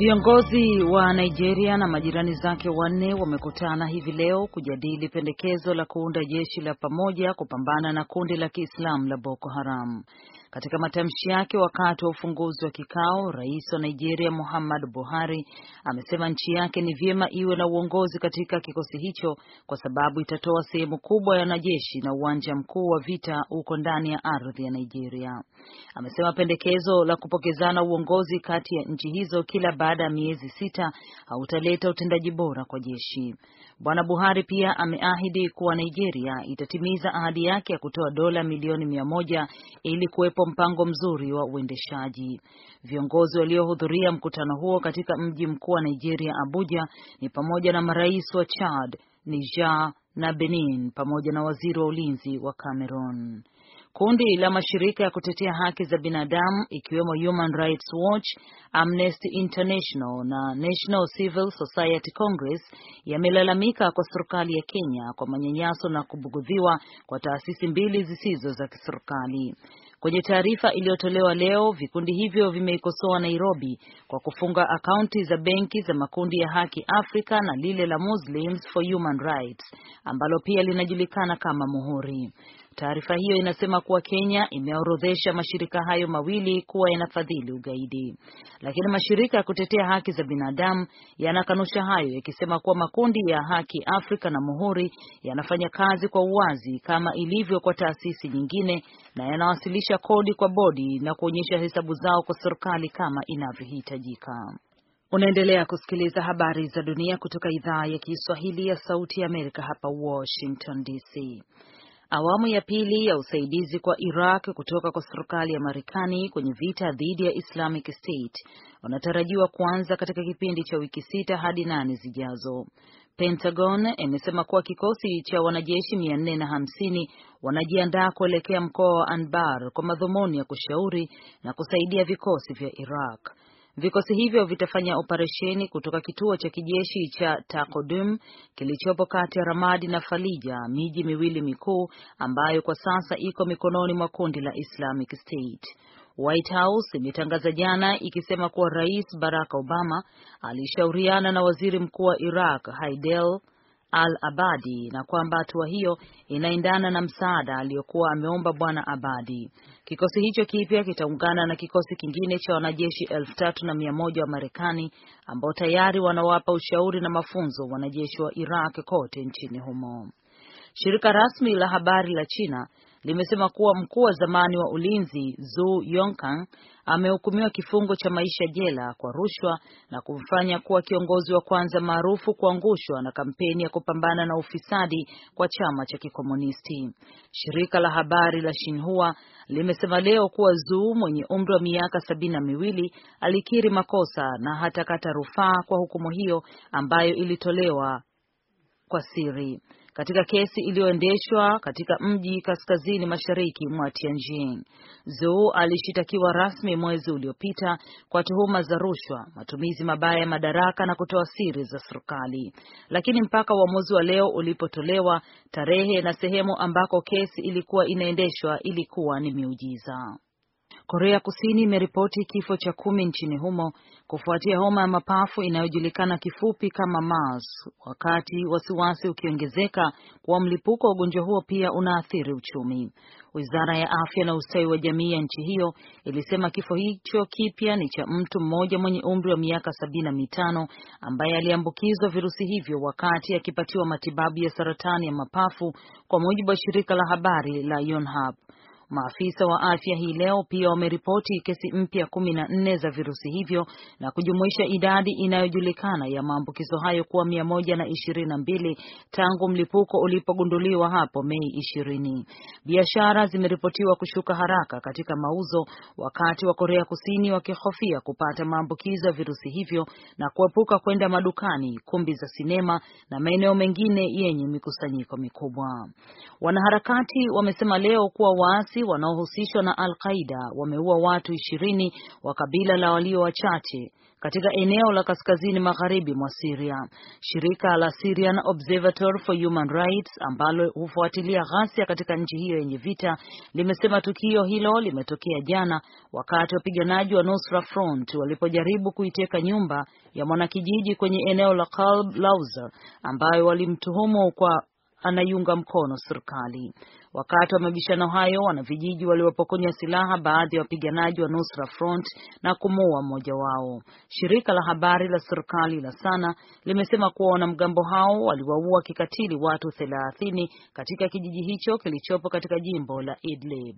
Viongozi wa Nigeria na majirani zake wanne wamekutana hivi leo kujadili pendekezo la kuunda jeshi la pamoja kupambana na kundi la Kiislamu la Boko Haram. Katika matamshi yake wakati wa ufunguzi wa kikao, rais wa Nigeria Muhammadu Buhari amesema nchi yake ni vyema iwe na uongozi katika kikosi hicho kwa sababu itatoa sehemu kubwa ya wanajeshi na uwanja mkuu wa vita uko ndani ya ardhi ya Nigeria. Amesema pendekezo la kupokezana uongozi kati ya nchi hizo kila baada ya miezi sita hautaleta utendaji bora kwa jeshi. Bwana Buhari pia ameahidi kuwa Nigeria itatimiza ahadi yake ya kutoa dola milioni mia moja ili kuwepo mpango mzuri wa uendeshaji. Viongozi waliohudhuria mkutano huo katika mji mkuu wa Nigeria, Abuja, ni pamoja na marais wa Chad, Niger na Benin pamoja na waziri wa ulinzi wa Cameroon. Kundi la mashirika ya kutetea haki za binadamu ikiwemo Human Rights Watch, Amnesty International na National Civil Society Congress yamelalamika kwa serikali ya Kenya kwa manyanyaso na kubugudhiwa kwa taasisi mbili zisizo za kiserikali. Kwenye taarifa iliyotolewa leo, vikundi hivyo vimeikosoa Nairobi kwa kufunga akaunti za benki za makundi ya Haki Afrika na lile la Muslims for Human Rights ambalo pia linajulikana kama Muhuri. Taarifa hiyo inasema kuwa Kenya imeorodhesha mashirika hayo mawili kuwa yanafadhili ugaidi, lakini mashirika ya kutetea haki za binadamu yanakanusha hayo, yakisema kuwa makundi ya Haki Afrika na Muhuri yanafanya kazi kwa uwazi kama ilivyo kwa taasisi nyingine na yanawasilisha kodi kwa bodi na kuonyesha hesabu zao kwa serikali kama inavyohitajika. Unaendelea kusikiliza habari za dunia kutoka idhaa ya Kiswahili ya Sauti ya Amerika hapa Washington DC. Awamu ya pili ya usaidizi kwa Iraq kutoka kwa serikali ya Marekani kwenye vita dhidi ya Islamic State unatarajiwa kuanza katika kipindi cha wiki sita hadi nane zijazo. Pentagon imesema kuwa kikosi cha wanajeshi mia nne na hamsini wanajiandaa kuelekea mkoa wa Anbar kwa madhumuni ya kushauri na kusaidia vikosi vya Iraq. Vikosi hivyo vitafanya operesheni kutoka kituo cha kijeshi cha Takodum kilichopo kati ya Ramadi na Falija, miji miwili mikuu ambayo kwa sasa iko mikononi mwa kundi la Islamic State. White House imetangaza jana ikisema kuwa Rais Barack Obama alishauriana na Waziri Mkuu wa Iraq Haidel al-Abadi na kwamba hatua hiyo inaendana na msaada aliyokuwa ameomba Bwana Abadi. Kikosi hicho kipya kitaungana na kikosi kingine cha wanajeshi elfu tatu na mia moja wa Marekani ambao tayari wanawapa ushauri na mafunzo wanajeshi wa Iraq kote nchini humo. Shirika rasmi la habari la China limesema kuwa mkuu wa zamani wa ulinzi Zu Yongkang amehukumiwa kifungo cha maisha jela kwa rushwa na kumfanya kuwa kiongozi wa kwanza maarufu kuangushwa na kampeni ya kupambana na ufisadi kwa chama cha kikomunisti. Shirika la habari la Xinhua limesema leo kuwa Zu mwenye umri wa miaka sabini na miwili alikiri makosa na hatakata rufaa kwa hukumu hiyo ambayo ilitolewa kwa siri katika kesi iliyoendeshwa katika mji kaskazini mashariki mwa Tianjin. Zhou alishitakiwa rasmi mwezi uliopita kwa tuhuma za rushwa, matumizi mabaya ya madaraka na kutoa siri za serikali, lakini mpaka uamuzi wa leo ulipotolewa, tarehe na sehemu ambako kesi ilikuwa inaendeshwa ilikuwa ni miujiza. Korea Kusini imeripoti kifo cha kumi nchini humo kufuatia homa ya mapafu inayojulikana kifupi kama MERS, wakati wasiwasi ukiongezeka kuwa mlipuko wa ugonjwa huo pia unaathiri uchumi. Wizara ya Afya na Ustawi wa Jamii ya nchi hiyo ilisema kifo hicho kipya ni cha mtu mmoja mwenye umri wa miaka sabini na mitano ambaye aliambukizwa virusi hivyo wakati akipatiwa matibabu ya saratani ya mapafu, kwa mujibu wa shirika la habari la Yonhap. Maafisa wa afya hii leo pia wameripoti kesi mpya kumi na nne za virusi hivyo na kujumuisha idadi inayojulikana ya maambukizo hayo kuwa mia moja na ishirini na mbili tangu mlipuko ulipogunduliwa hapo Mei ishirini. Biashara zimeripotiwa kushuka haraka katika mauzo, wakati wa Korea Kusini wakihofia kupata maambukizo ya virusi hivyo na kuepuka kwenda madukani, kumbi za sinema na maeneo mengine yenye mikusanyiko mikubwa. Wanaharakati wamesema leo kuwa waasi waasi wanaohusishwa na Al-Qaida wameua watu ishirini wa kabila la walio wachache katika eneo la kaskazini magharibi mwa Syria. Shirika la Syrian Observatory for Human Rights ambalo hufuatilia ghasia katika nchi hiyo yenye vita limesema tukio hilo limetokea jana wakati wapiganaji wa Nusra Front walipojaribu kuiteka nyumba ya mwanakijiji kwenye eneo la Kalb Lauzer ambayo walimtuhumu kwa anaiunga mkono serikali. Wakati wa mabishano hayo, wanavijiji waliwapokonya silaha baadhi ya wapiganaji wa Nusra Front na kumuua mmoja wao. Shirika la habari la serikali la Sana limesema kuwa wanamgambo hao waliwaua kikatili watu thelathini katika kijiji hicho kilichopo katika jimbo la Idlib.